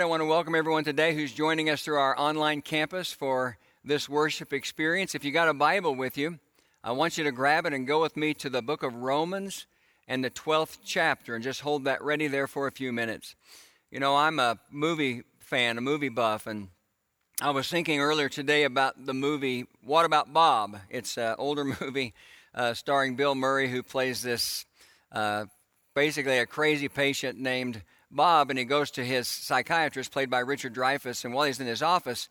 I want to welcome everyone today who's joining us through our online campus for this worship experience. If you got a Bible with you, I want you to grab it and go with me to the book of Romans and the 12th chapter and just hold that ready there for a few minutes. You know, I'm a movie fan, a movie buff, and I was thinking earlier today about the movie What About Bob? It's an older movie uh, starring Bill Murray, who plays this uh, basically a crazy patient named Bob, and he goes to his psychiatrist, played by Richard Dreyfuss. And while he's in his office,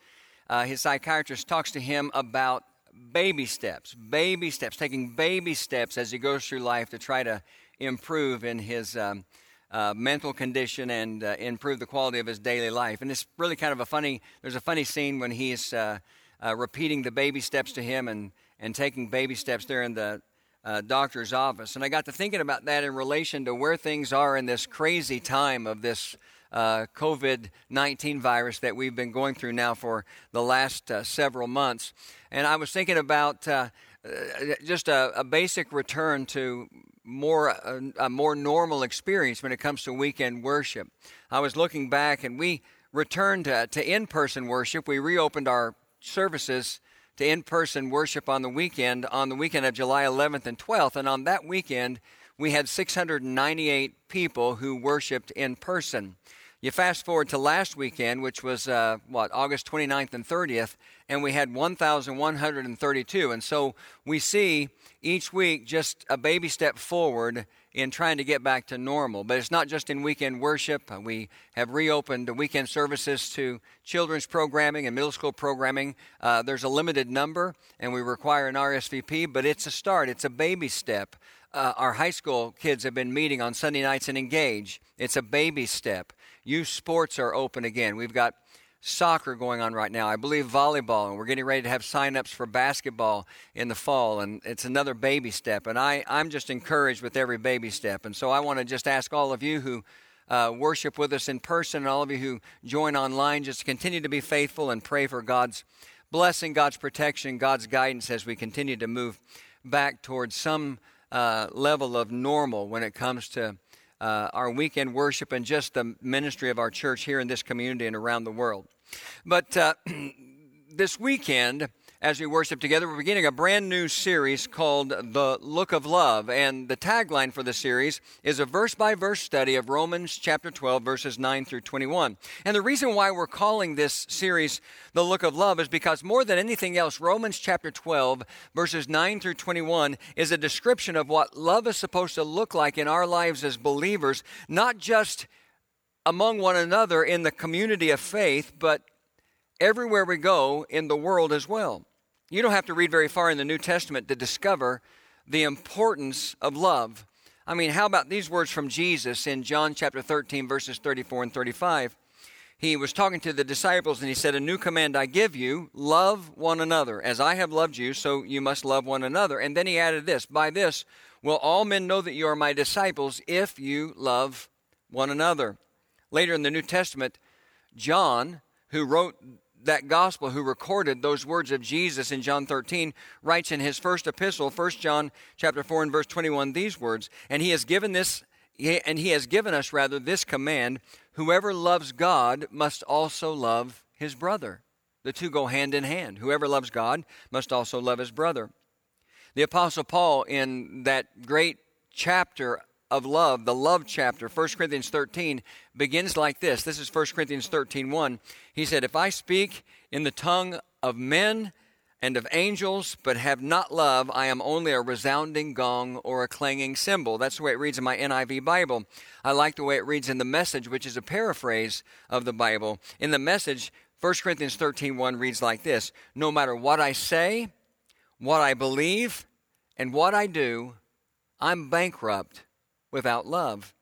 uh, his psychiatrist talks to him about baby steps, baby steps, taking baby steps as he goes through life to try to improve in his um, uh, mental condition and uh, improve the quality of his daily life. And it's really kind of a funny. There's a funny scene when he's uh, uh, repeating the baby steps to him and and taking baby steps there in the uh, doctor's office. And I got to thinking about that in relation to where things are in this crazy time of this uh, COVID 19 virus that we've been going through now for the last uh, several months. And I was thinking about uh, uh just a, a, basic return to more a, a more normal experience when it comes to weekend worship. I was looking back and we returned to, to in person worship. We reopened our services to in person worship on the weekend, on the weekend of July 11th and 12th. And on that weekend, we had 698 people who worshiped in person. You fast forward to last weekend, which was uh, what August 29th and 30th, and we had 1,132. And so we see each week just a baby step forward in trying to get back to normal. But it's not just in weekend worship. Uh, we have reopened the weekend services to children's programming and middle school programming. Uh, there's a limited number, and we require an RSVP, but it's a start. It's a baby step. Uh, our high school kids have been meeting on Sunday nights and engage. It's a baby step. Youth sports are open again. We've got soccer going on right now. I believe volleyball, and we're getting ready to have signups for basketball in the fall, and it's another baby step. And I, I'm just encouraged with every baby step. And so I want to just ask all of you who uh, worship with us in person and all of you who join online, just continue to be faithful and pray for God's blessing, God's protection, God's guidance as we continue to move back towards some uh, level of normal when it comes to uh, our weekend worship and just the ministry of our church here in this community and around the world. But uh, this weekend, as we worship together, we're beginning a brand new series called The Look of Love. And the tagline for the series is a verse by verse study of Romans chapter 12, verses 9 through 21. And the reason why we're calling this series The Look of Love is because more than anything else, Romans chapter 12, verses 9 through 21 is a description of what love is supposed to look like in our lives as believers, not just among one another in the community of faith, but everywhere we go in the world as well. You don't have to read very far in the New Testament to discover the importance of love. I mean, how about these words from Jesus in John chapter 13, verses 34 and 35? He was talking to the disciples and he said, A new command I give you love one another. As I have loved you, so you must love one another. And then he added this By this will all men know that you are my disciples if you love one another. Later in the New Testament, John, who wrote that gospel who recorded those words of Jesus in John 13 writes in his first epistle 1 John chapter 4 and verse 21 these words and he has given this and he has given us rather this command whoever loves God must also love his brother. The two go hand in hand. Whoever loves God must also love his brother. The apostle Paul in that great chapter of love, the love chapter, 1 Corinthians 13, begins like this. This is 1 Corinthians 13 1. He said, If I speak in the tongue of men and of angels, but have not love, I am only a resounding gong or a clanging cymbal. That's the way it reads in my NIV Bible. I like the way it reads in the message, which is a paraphrase of the Bible. In the message, 1 Corinthians 13 1 reads like this No matter what I say, what I believe, and what I do, I'm bankrupt without love.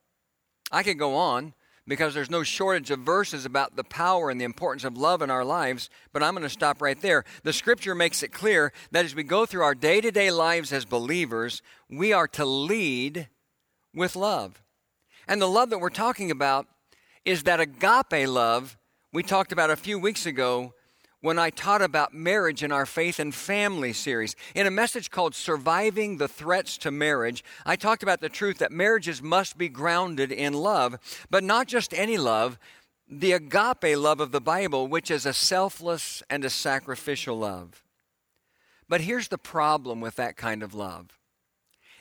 I could go on because there's no shortage of verses about the power and the importance of love in our lives, but I'm going to stop right there. The scripture makes it clear that as we go through our day to day lives as believers, we are to lead with love. And the love that we're talking about is that agape love we talked about a few weeks ago when I taught about marriage in our Faith and Family series. In a message called Surviving the Threats to Marriage, I talked about the truth that marriages must be grounded in love, but not just any love. the agape love of the Bible, which is a selfless and a sacrificial love. But here's the problem with that kind of love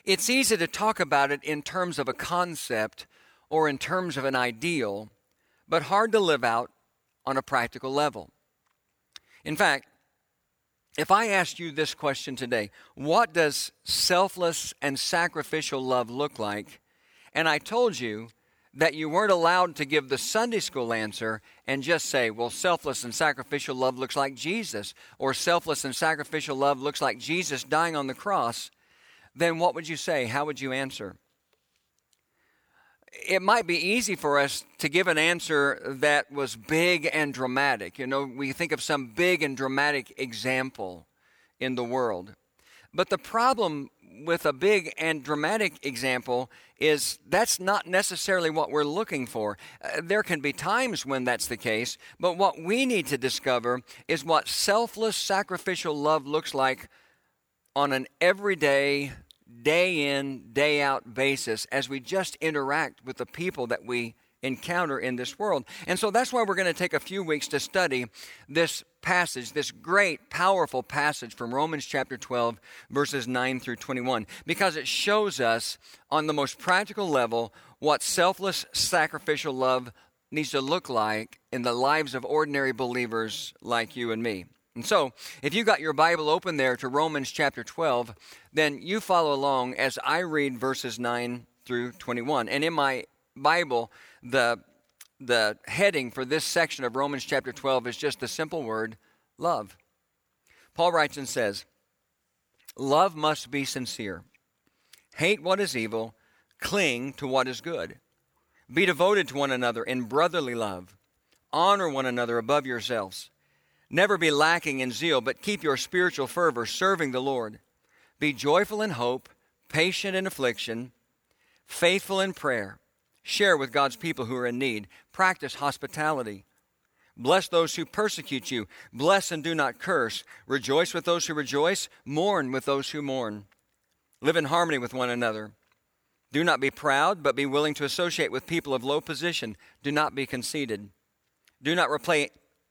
it's easy to talk about it in terms of a concept or in terms of an ideal, but hard to live out on a practical level. In fact, if I asked you this question today, what does selfless and sacrificial love look like? And I told you that you weren't allowed to give the Sunday school answer and just say, well, selfless and sacrificial love looks like Jesus, or selfless and sacrificial love looks like Jesus dying on the cross, then what would you say? How would you answer? It might be easy for us to give an answer that was big and dramatic. You know, we think of some big and dramatic example in the world. But the problem with a big and dramatic example is that's not necessarily what we're looking for. Uh, there can be times when that's the case, but what we need to discover is what selfless sacrificial love looks like on an everyday, day in, day out basis as we just interact with the people that we encounter in this world. And so that's why we're going to take a few weeks to study this passage, this great, powerful passage from Romans chapter 12, verses 9 through 21, because it shows us on the most practical level what selfless, sacrificial love needs to look like in the lives of ordinary believers like you and me. And so, if you got your Bible open there to Romans chapter 12, then you follow along as I read verses 9 through 21. And in my Bible, the, the heading for this section of Romans chapter 12 is just the simple word love. Paul writes and says, Love must be sincere. Hate what is evil, cling to what is good. Be devoted to one another in brotherly love. Honor one another above yourselves. Never be lacking in zeal, but keep your spiritual fervor serving the Lord. Be joyful in hope, patient in affliction, faithful in prayer. Share with God's people who are in need. Practice hospitality. Bless those who persecute you. Bless and do not curse. Rejoice with those who rejoice. Mourn with those who mourn. Live in harmony with one another. Do not be proud, but be willing to associate with people of low position. Do not be conceited. Do not repay,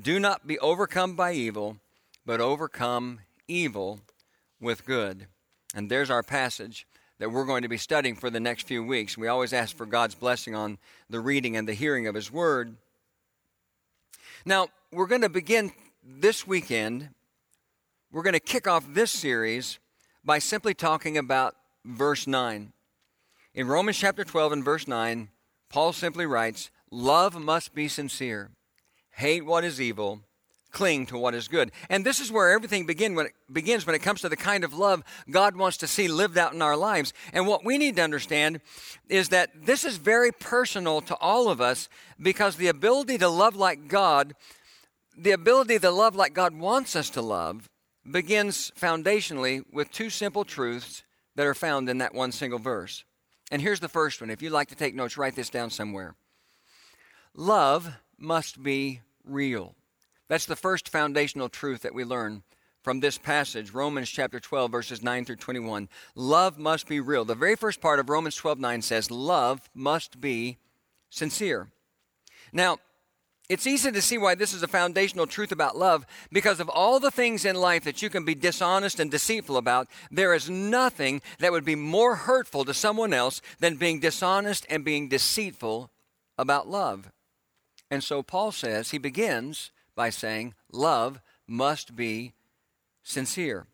Do not be overcome by evil, but overcome evil with good. And there's our passage that we're going to be studying for the next few weeks. We always ask for God's blessing on the reading and the hearing of His Word. Now, we're going to begin this weekend. We're going to kick off this series by simply talking about verse 9. In Romans chapter 12 and verse 9, Paul simply writes, Love must be sincere, hate what is evil cling to what is good. And this is where everything begin when it begins when it comes to the kind of love God wants to see lived out in our lives. And what we need to understand is that this is very personal to all of us because the ability to love like God, the ability to love like God wants us to love, begins foundationally with two simple truths that are found in that one single verse. And here's the first one. If you'd like to take notes, write this down somewhere. Love must be real. That's the first foundational truth that we learn from this passage, Romans chapter 12, verses 9 through 21. Love must be real. The very first part of Romans 12, 9 says, Love must be sincere. Now, it's easy to see why this is a foundational truth about love because of all the things in life that you can be dishonest and deceitful about. There is nothing that would be more hurtful to someone else than being dishonest and being deceitful about love. And so Paul says, he begins by saying love must be sincere.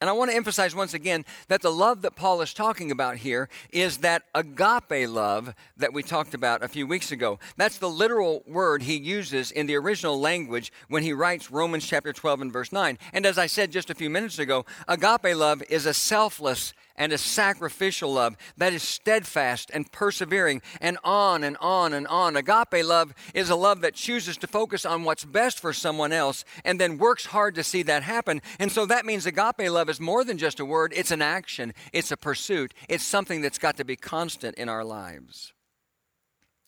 And I want to emphasize once again that the love that Paul is talking about here is that agape love that we talked about a few weeks ago. That's the literal word he uses in the original language when he writes Romans chapter 12 and verse 9. And as I said just a few minutes ago, agape love is a selfless and a sacrificial love that is steadfast and persevering and on and on and on. Agape love is a love that chooses to focus on what's best for someone else and then works hard to see that happen. And so that means agape love is more than just a word, it's an action, it's a pursuit, it's something that's got to be constant in our lives.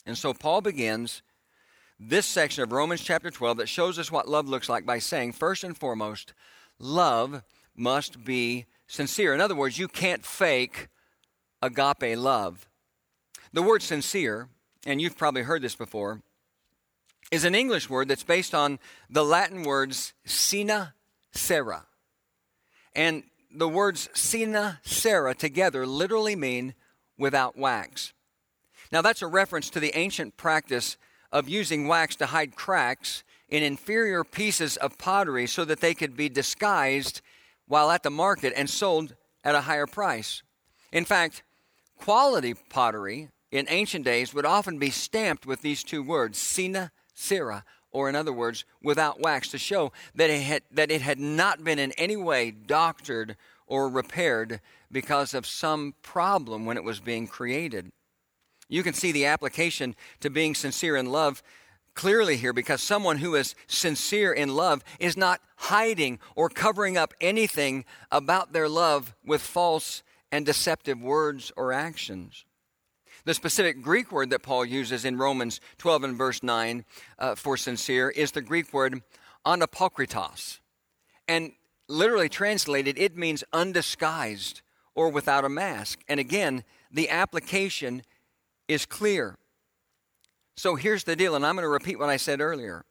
And so Paul begins this section of Romans chapter 12 that shows us what love looks like by saying, first and foremost, love must be sincere. In other words, you can't fake agape love. The word sincere, and you've probably heard this before, is an English word that's based on the Latin words sine cera. And the words sine cera together literally mean without wax. Now, that's a reference to the ancient practice of using wax to hide cracks in inferior pieces of pottery so that they could be disguised while at the market and sold at a higher price. In fact, quality pottery in ancient days would often be stamped with these two words, sine cera, or in other words, without wax, to show that it had, that it had not been in any way doctored or repaired because of some problem when it was being created. You can see the application to being sincere in love clearly here because someone who is sincere in love is not hiding or covering up anything about their love with false and deceptive words or actions. The specific Greek word that Paul uses in Romans 12 and verse 9 uh, for sincere is the Greek word anapokritos. And literally translated, it means undisguised or without a mask. And again, the application is clear. So here's the deal, and I'm going to repeat what I said earlier.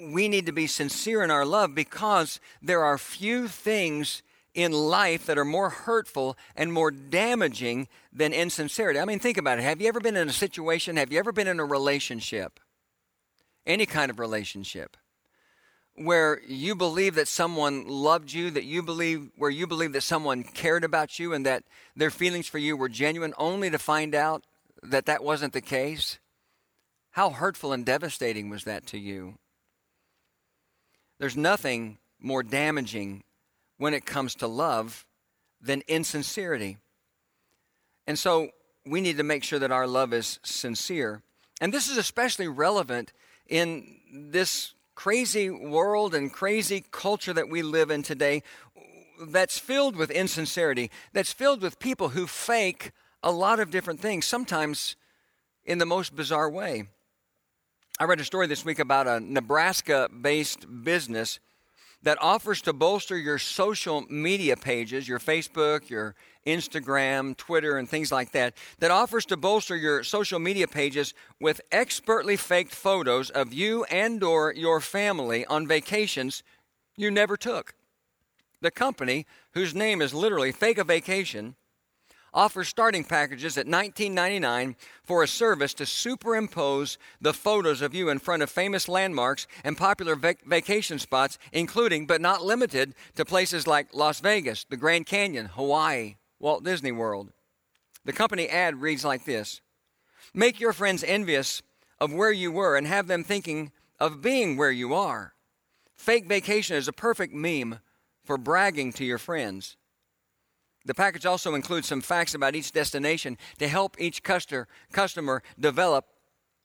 We need to be sincere in our love because there are few things in life that are more hurtful and more damaging than insincerity. I mean, think about it. Have you ever been in a situation, have you ever been in a relationship, any kind of relationship, where you believe that someone loved you, that you believe, where you believe that someone cared about you and that their feelings for you were genuine, only to find out that that wasn't the case? How hurtful and devastating was that to you? There's nothing more damaging when it comes to love than insincerity. And so we need to make sure that our love is sincere. And this is especially relevant in this crazy world and crazy culture that we live in today that's filled with insincerity, that's filled with people who fake a lot of different things, sometimes in the most bizarre way. I read a story this week about a Nebraska based business that offers to bolster your social media pages, your Facebook, your Instagram, Twitter, and things like that, that offers to bolster your social media pages with expertly faked photos of you and or your family on vacations you never took. The company, whose name is literally Fake a Vacation, offers starting packages at $19.99 for a service to superimpose the photos of you in front of famous landmarks and popular vac- vacation spots, including but not limited to places like Las Vegas, the Grand Canyon, Hawaii, Walt Disney World. The company ad reads like this Make your friends envious of where you were and have them thinking of being where you are. Fake vacation is a perfect meme for bragging to your friends. The package also includes some facts about each destination to help each customer, customer develop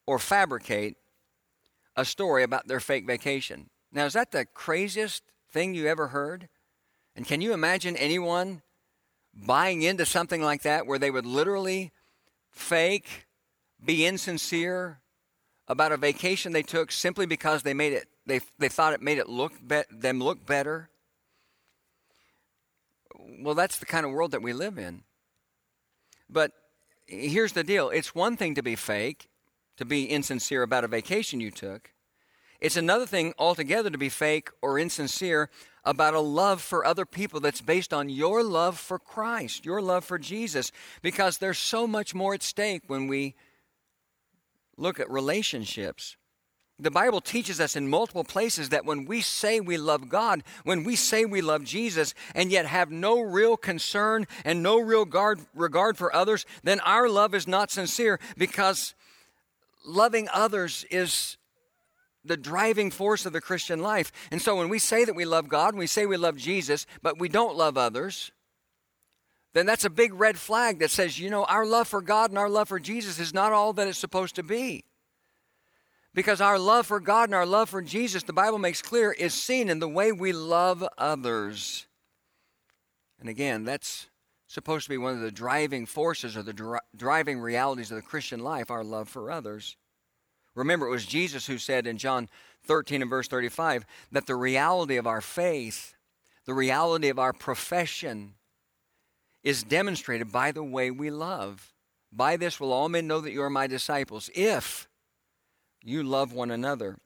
or fabricate a story about their fake vacation. Now, is that the craziest thing you ever heard? And can you imagine anyone buying into something like that where they would literally fake, be insincere about a vacation they took simply because they made it they, they thought it made it look be- them look better? Well, that's the kind of world that we live in. But here's the deal it's one thing to be fake, to be insincere about a vacation you took. It's another thing altogether to be fake or insincere about a love for other people that's based on your love for Christ, your love for Jesus, because there's so much more at stake when we look at relationships. The Bible teaches us in multiple places that when we say we love God, when we say we love Jesus, and yet have no real concern and no real guard, regard for others, then our love is not sincere because loving others is the driving force of the Christian life. And so when we say that we love God, and we say we love Jesus, but we don't love others, then that's a big red flag that says, you know, our love for God and our love for Jesus is not all that it's supposed to be. Because our love for God and our love for Jesus, the Bible makes clear, is seen in the way we love others. And again, that's supposed to be one of the driving forces or the dri- driving realities of the Christian life, our love for others. Remember, it was Jesus who said in John 13 and verse 35 that the reality of our faith, the reality of our profession, is demonstrated by the way we love. By this will all men know that you are my disciples, if you love one another.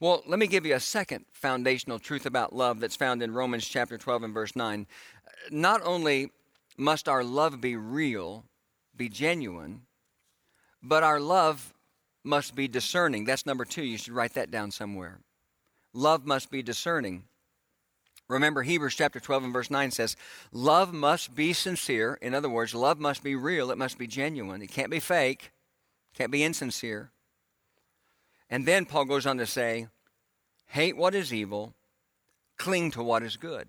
Well, let me give you a second foundational truth about love that's found in Romans chapter 12 and verse 9. Not only must our love be real, be genuine, but our love must be discerning. That's number two. You should write that down somewhere. Love must be discerning. Remember, Hebrews chapter 12 and verse 9 says, Love must be sincere. In other words, love must be real. It must be genuine. It can't be fake, it can't be insincere. And then Paul goes on to say, Hate what is evil, cling to what is good.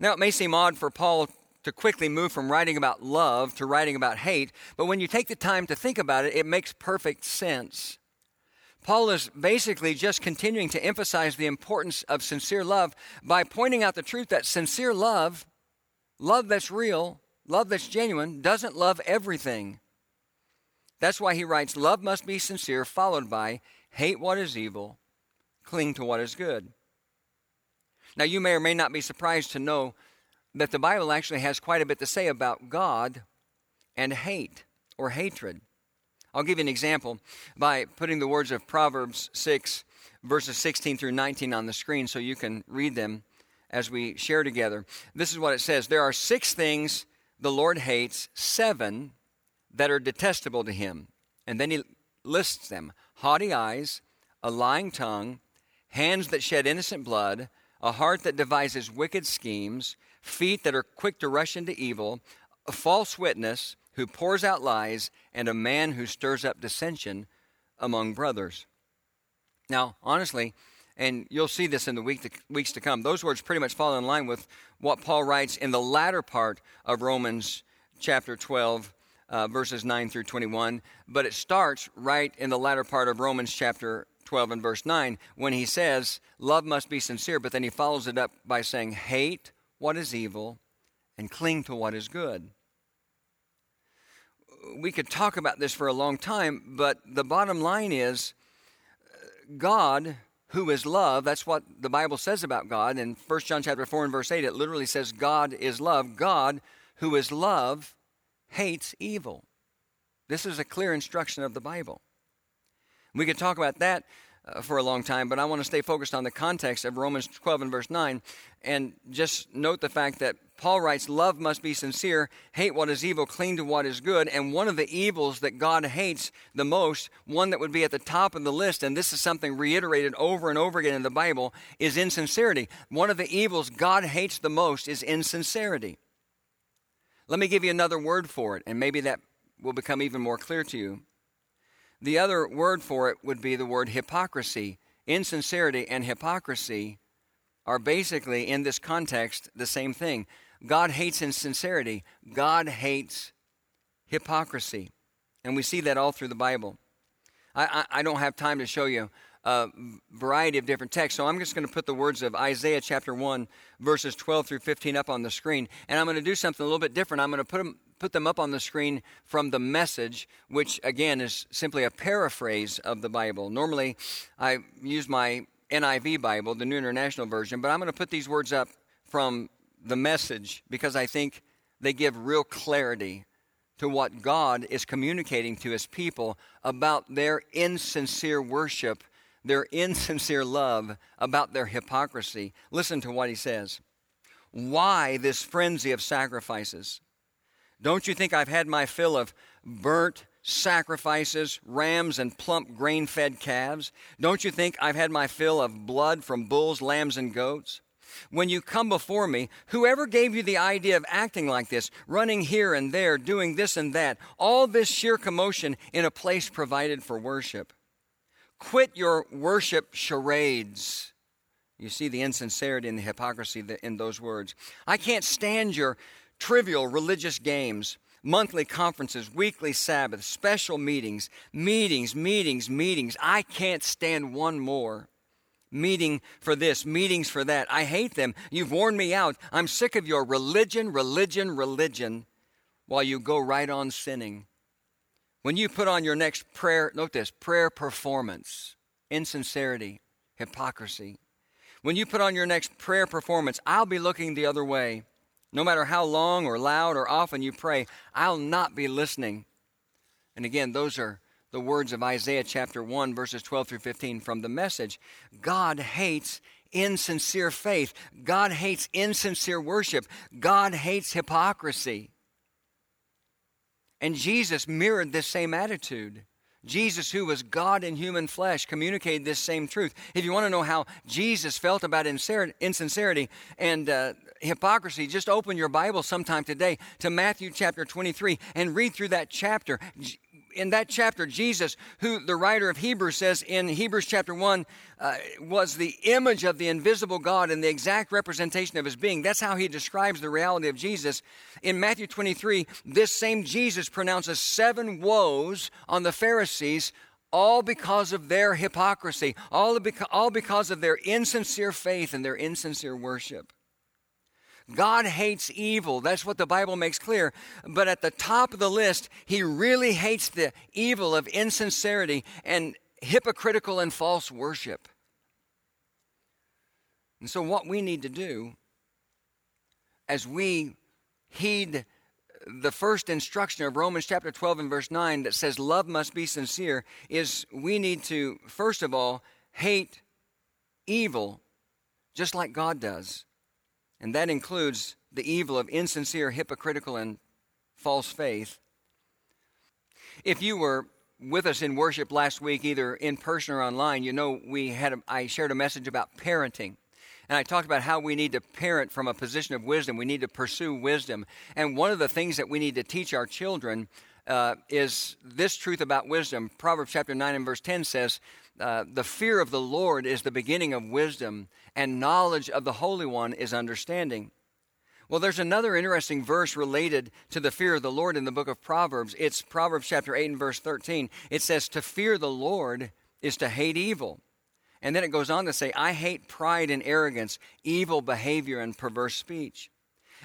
Now, it may seem odd for Paul to quickly move from writing about love to writing about hate, but when you take the time to think about it, it makes perfect sense. Paul is basically just continuing to emphasize the importance of sincere love by pointing out the truth that sincere love, love that's real, love that's genuine, doesn't love everything. That's why he writes, Love must be sincere, followed by, Hate what is evil, cling to what is good. Now, you may or may not be surprised to know that the Bible actually has quite a bit to say about God and hate or hatred. I'll give you an example by putting the words of Proverbs 6, verses 16 through 19 on the screen so you can read them as we share together. This is what it says There are six things the Lord hates, seven that are detestable to him. And then he lists them haughty eyes, a lying tongue, hands that shed innocent blood, a heart that devises wicked schemes, feet that are quick to rush into evil, a false witness who pours out lies, and a man who stirs up dissension among brothers. Now, honestly, and you'll see this in the week to, weeks to come, those words pretty much fall in line with what Paul writes in the latter part of Romans chapter 12, uh, verses 9 through 21. But it starts right in the latter part of Romans chapter 12 and verse 9 when he says, Love must be sincere, but then he follows it up by saying, Hate what is evil and cling to what is good. We could talk about this for a long time, but the bottom line is God, who is love, that's what the Bible says about God. In 1 John chapter 4 and verse 8, it literally says God is love. God, who is love, hates evil. This is a clear instruction of the Bible. We could talk about that uh, for a long time, but I want to stay focused on the context of Romans 12 and verse 9 and just note the fact that Paul writes, Love must be sincere, hate what is evil, cling to what is good. And one of the evils that God hates the most, one that would be at the top of the list, and this is something reiterated over and over again in the Bible, is insincerity. One of the evils God hates the most is insincerity. Let me give you another word for it, and maybe that will become even more clear to you. The other word for it would be the word hypocrisy. Insincerity and hypocrisy are basically, in this context, the same thing. God hates insincerity, God hates hypocrisy. And we see that all through the Bible. I, I, I don't have time to show you a variety of different texts, so I'm just going to put the words of Isaiah chapter 1, verses 12 through 15 up on the screen. And I'm going to do something a little bit different. I'm going to put them put them up on the screen from the message, which again is simply a paraphrase of the Bible. Normally, I use my NIV Bible, the New International Version, but I'm going to put these words up from the message because I think they give real clarity to what God is communicating to his people about their insincere worship, their insincere love, about their hypocrisy. Listen to what he says. Why this frenzy of sacrifices? Don't you think I've had my fill of burnt sacrifices, rams, and plump grain fed calves? Don't you think I've had my fill of blood from bulls, lambs, and goats? When you come before me, whoever gave you the idea of acting like this, running here and there, doing this and that, all this sheer commotion in a place provided for worship? Quit your worship charades. You see the insincerity and the hypocrisy in those words. I can't stand your trivial religious games, monthly conferences, weekly Sabbaths, special meetings, meetings, meetings, meetings. I can't stand one more. Meeting for this, meetings for that. I hate them. You've worn me out. I'm sick of your religion, religion, religion, while you go right on sinning. When you put on your next prayer, note this prayer performance, insincerity, hypocrisy. When you put on your next prayer performance, I'll be looking the other way. No matter how long or loud or often you pray, I'll not be listening. And again, those are the words of Isaiah chapter 1, verses 12 through 15 from the message. God hates insincere faith. God hates insincere worship. God hates hypocrisy. And Jesus mirrored this same attitude. Jesus, who was God in human flesh, communicated this same truth. If you want to know how Jesus felt about insincerity and uh, hypocrisy, just open your Bible sometime today to Matthew chapter 23 and read through that chapter. In that chapter, Jesus, who the writer of Hebrews says in Hebrews chapter 1, uh, was the image of the invisible God and the exact representation of his being. That's how he describes the reality of Jesus. In Matthew 23, this same Jesus pronounces seven woes on the Pharisees all because of their hypocrisy, all, all because of their insincere faith and their insincere worship. God hates evil. That's what the Bible makes clear. But at the top of the list, he really hates the evil of insincerity and hypocritical and false worship. And so, what we need to do as we heed the first instruction of Romans chapter 12 and verse 9 that says love must be sincere is we need to, first of all, hate evil just like God does. And that includes the evil of insincere, hypocritical, and false faith. If you were with us in worship last week, either in person or online, you know we had a, I shared a message about parenting. And I talked about how we need to parent from a position of wisdom. We need to pursue wisdom. And one of the things that we need to teach our children uh, is this truth about wisdom. Proverbs chapter 9 and verse 10 says, uh, The fear of the Lord is the beginning of wisdom, and knowledge of the Holy One is understanding. Well, there's another interesting verse related to the fear of the Lord in the book of Proverbs. It's Proverbs chapter 8 and verse 13. It says, To fear the Lord is to hate evil. And then it goes on to say, I hate pride and arrogance, evil behavior, and perverse speech.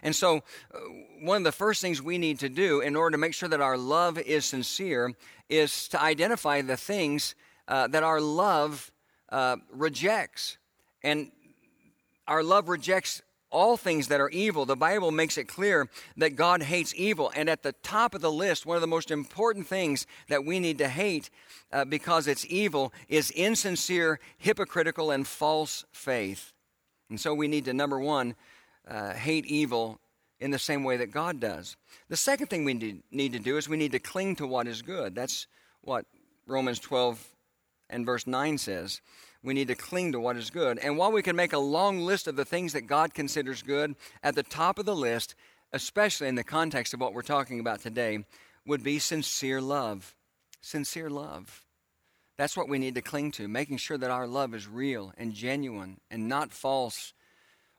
And so, uh, one of the first things we need to do in order to make sure that our love is sincere is to identify the things uh, that our love uh, rejects. And our love rejects all things that are evil. The Bible makes it clear that God hates evil. And at the top of the list, one of the most important things that we need to hate uh, because it's evil is insincere, hypocritical, and false faith. And so we need to, number one, uh, hate evil in the same way that God does. The second thing we need to do is we need to cling to what is good. That's what Romans 12 and verse 9 says we need to cling to what is good. And while we can make a long list of the things that God considers good, at the top of the list, especially in the context of what we're talking about today, would be sincere love. Sincere love. That's what we need to cling to, making sure that our love is real and genuine and not false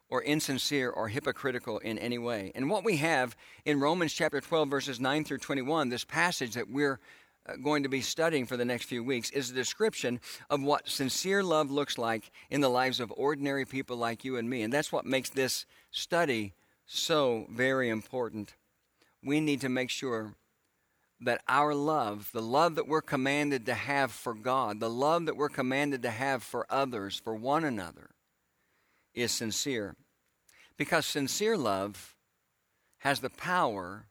or insincere or hypocritical in any way. And what we have in Romans chapter 12, verses 9 through 21, this passage that we're uh, going to be studying for the next few weeks is a description of what sincere love looks like in the lives of ordinary people like you and me. And that's what makes this study so very important. We need to make sure that our love, the love that we're commanded to have for God, the love that we're commanded to have for others, for one another, is sincere. Because sincere love has the power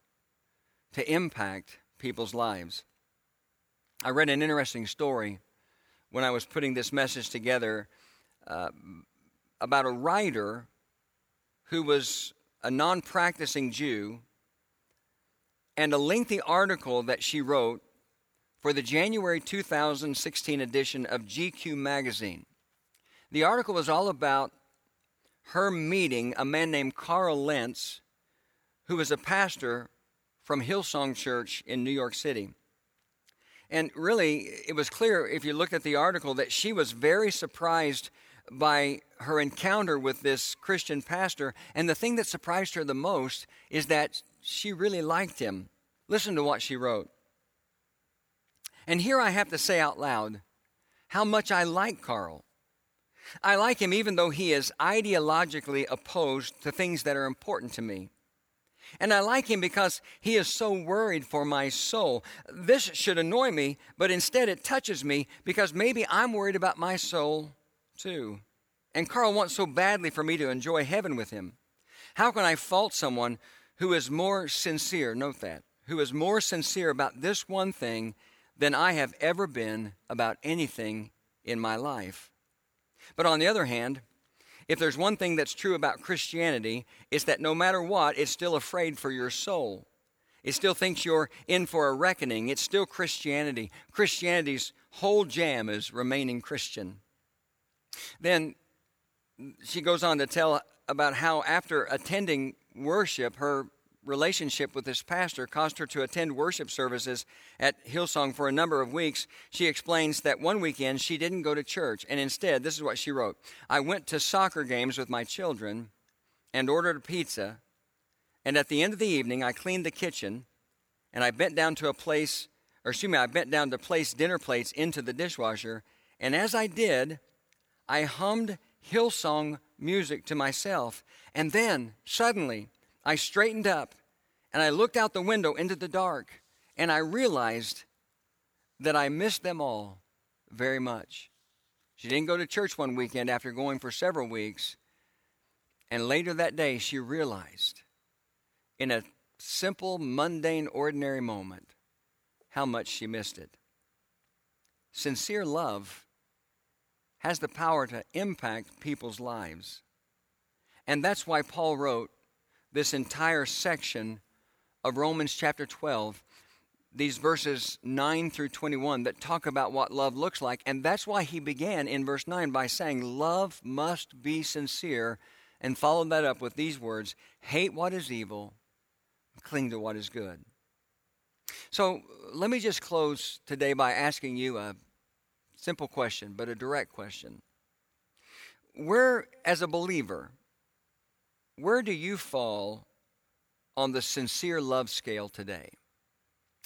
to impact people's lives. I read an interesting story when I was putting this message together uh, about a writer who was a non practicing Jew and a lengthy article that she wrote for the January 2016 edition of GQ magazine. The article was all about her meeting a man named Carl Lentz, who was a pastor from Hillsong Church in New York City. And really, it was clear if you looked at the article that she was very surprised by her encounter with this Christian pastor. And the thing that surprised her the most is that she really liked him. Listen to what she wrote. And here I have to say out loud how much I like Carl. I like him even though he is ideologically opposed to things that are important to me. And I like him because he is so worried for my soul. This should annoy me, but instead it touches me because maybe I'm worried about my soul too. And Carl wants so badly for me to enjoy heaven with him. How can I fault someone who is more sincere, note that, who is more sincere about this one thing than I have ever been about anything in my life? But on the other hand, if there's one thing that's true about Christianity, it's that no matter what, it's still afraid for your soul. It still thinks you're in for a reckoning. It's still Christianity. Christianity's whole jam is remaining Christian. Then she goes on to tell about how, after attending worship, her relationship with this pastor caused her to attend worship services at Hillsong for a number of weeks. She explains that one weekend she didn't go to church, and instead, this is what she wrote I went to soccer games with my children and ordered a pizza, and at the end of the evening, I cleaned the kitchen and I bent down to a place, or excuse me, I bent down to place dinner plates into the dishwasher, and as I did, I hummed Hillsong music to myself, and then suddenly, I straightened up and I looked out the window into the dark and I realized that I missed them all very much. She didn't go to church one weekend after going for several weeks. And later that day, she realized in a simple, mundane, ordinary moment how much she missed it. Sincere love has the power to impact people's lives. And that's why Paul wrote this entire section of Romans chapter 12, these verses 9 through 21 that talk about what love looks like. And that's why he began in verse 9 by saying, Love must be sincere, and followed that up with these words Hate what is evil, cling to what is good. So let me just close today by asking you a simple question, but a direct question. Where, as a believer, where do you fall on the sincere love scale today?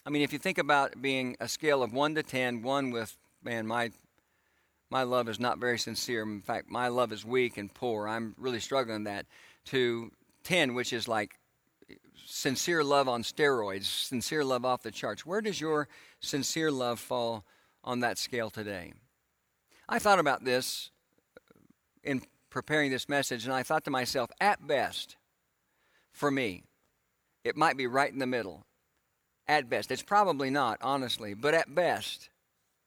I mean, if you think about being a scale of 1 to 10, 1 with, man, my, my love is not very sincere. In fact, my love is weak and poor. I'm really struggling that. To 10, which is like sincere love on steroids, sincere love off the charts. Where does your sincere love fall on that scale today? I thought about this in preparing this message, and I thought to myself, at best, for me, it might be right in the middle. At best. It's probably not, honestly, but at best,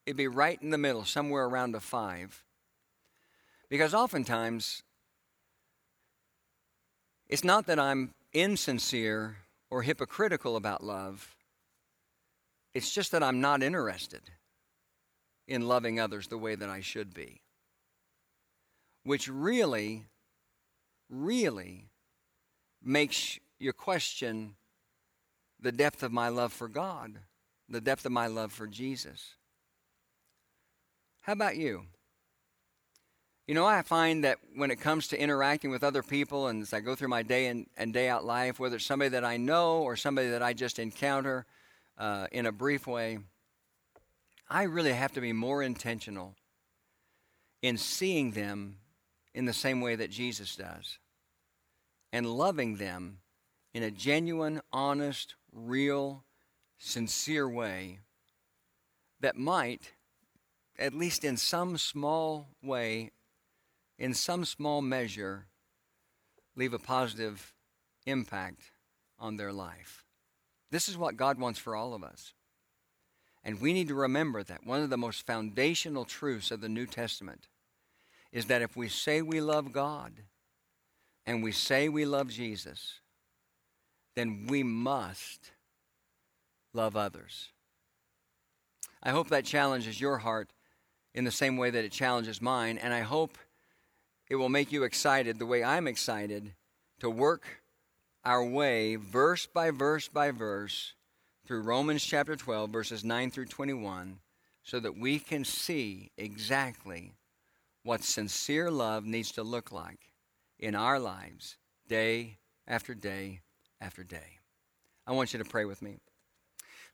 it'd be right in the middle, somewhere around a five. Because oftentimes, it's not that I'm insincere or hypocritical about love, it's just that I'm not interested in loving others the way that I should be which really, really makes you question the depth of my love for God, the depth of my love for Jesus. How about you? You know, I find that when it comes to interacting with other people and as I go through my day in and day out life, whether it's somebody that I know or somebody that I just encounter uh, in a brief way, I really have to be more intentional in seeing them in the same way that Jesus does and loving them in a genuine, honest, real, sincere way that might, at least in some small way, in some small measure, leave a positive impact on their life. This is what God wants for all of us. And we need to remember that one of the most foundational truths of the New Testament is that if we say we love God and we say we love Jesus, then we must love others. I hope that challenges your heart in the same way that it challenges mine, and I hope it will make you excited the way I'm excited to work our way verse by verse by verse through Romans chapter 12, verses 9 through 21, so that we can see exactly what sincere love needs to look like in our lives day after day after day. I want you to pray with me.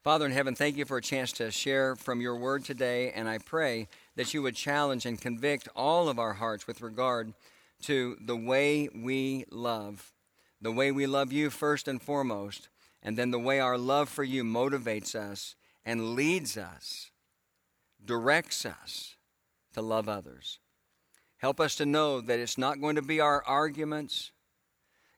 Father in heaven, thank you for a chance to share from your word today, and I pray that you would challenge and convict all of our hearts with regard to the way we love, the way we love you first and foremost, and then the way our love for you motivates us and leads us, directs us to love others. Help us to know that it's not going to be our arguments.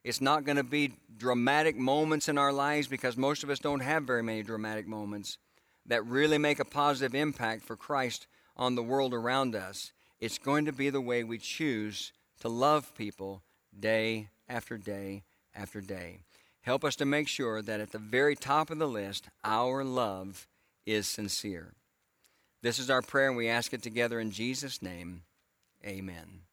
It's not going to be dramatic moments in our lives because most of us don't have very many dramatic moments that really make a positive impact for Christ on the world around us. It's going to be the way we choose to love people day after day after day. Help us to make sure that at the very top of the list, our love is sincere. This is our prayer, and we ask it together in Jesus' name. Amen.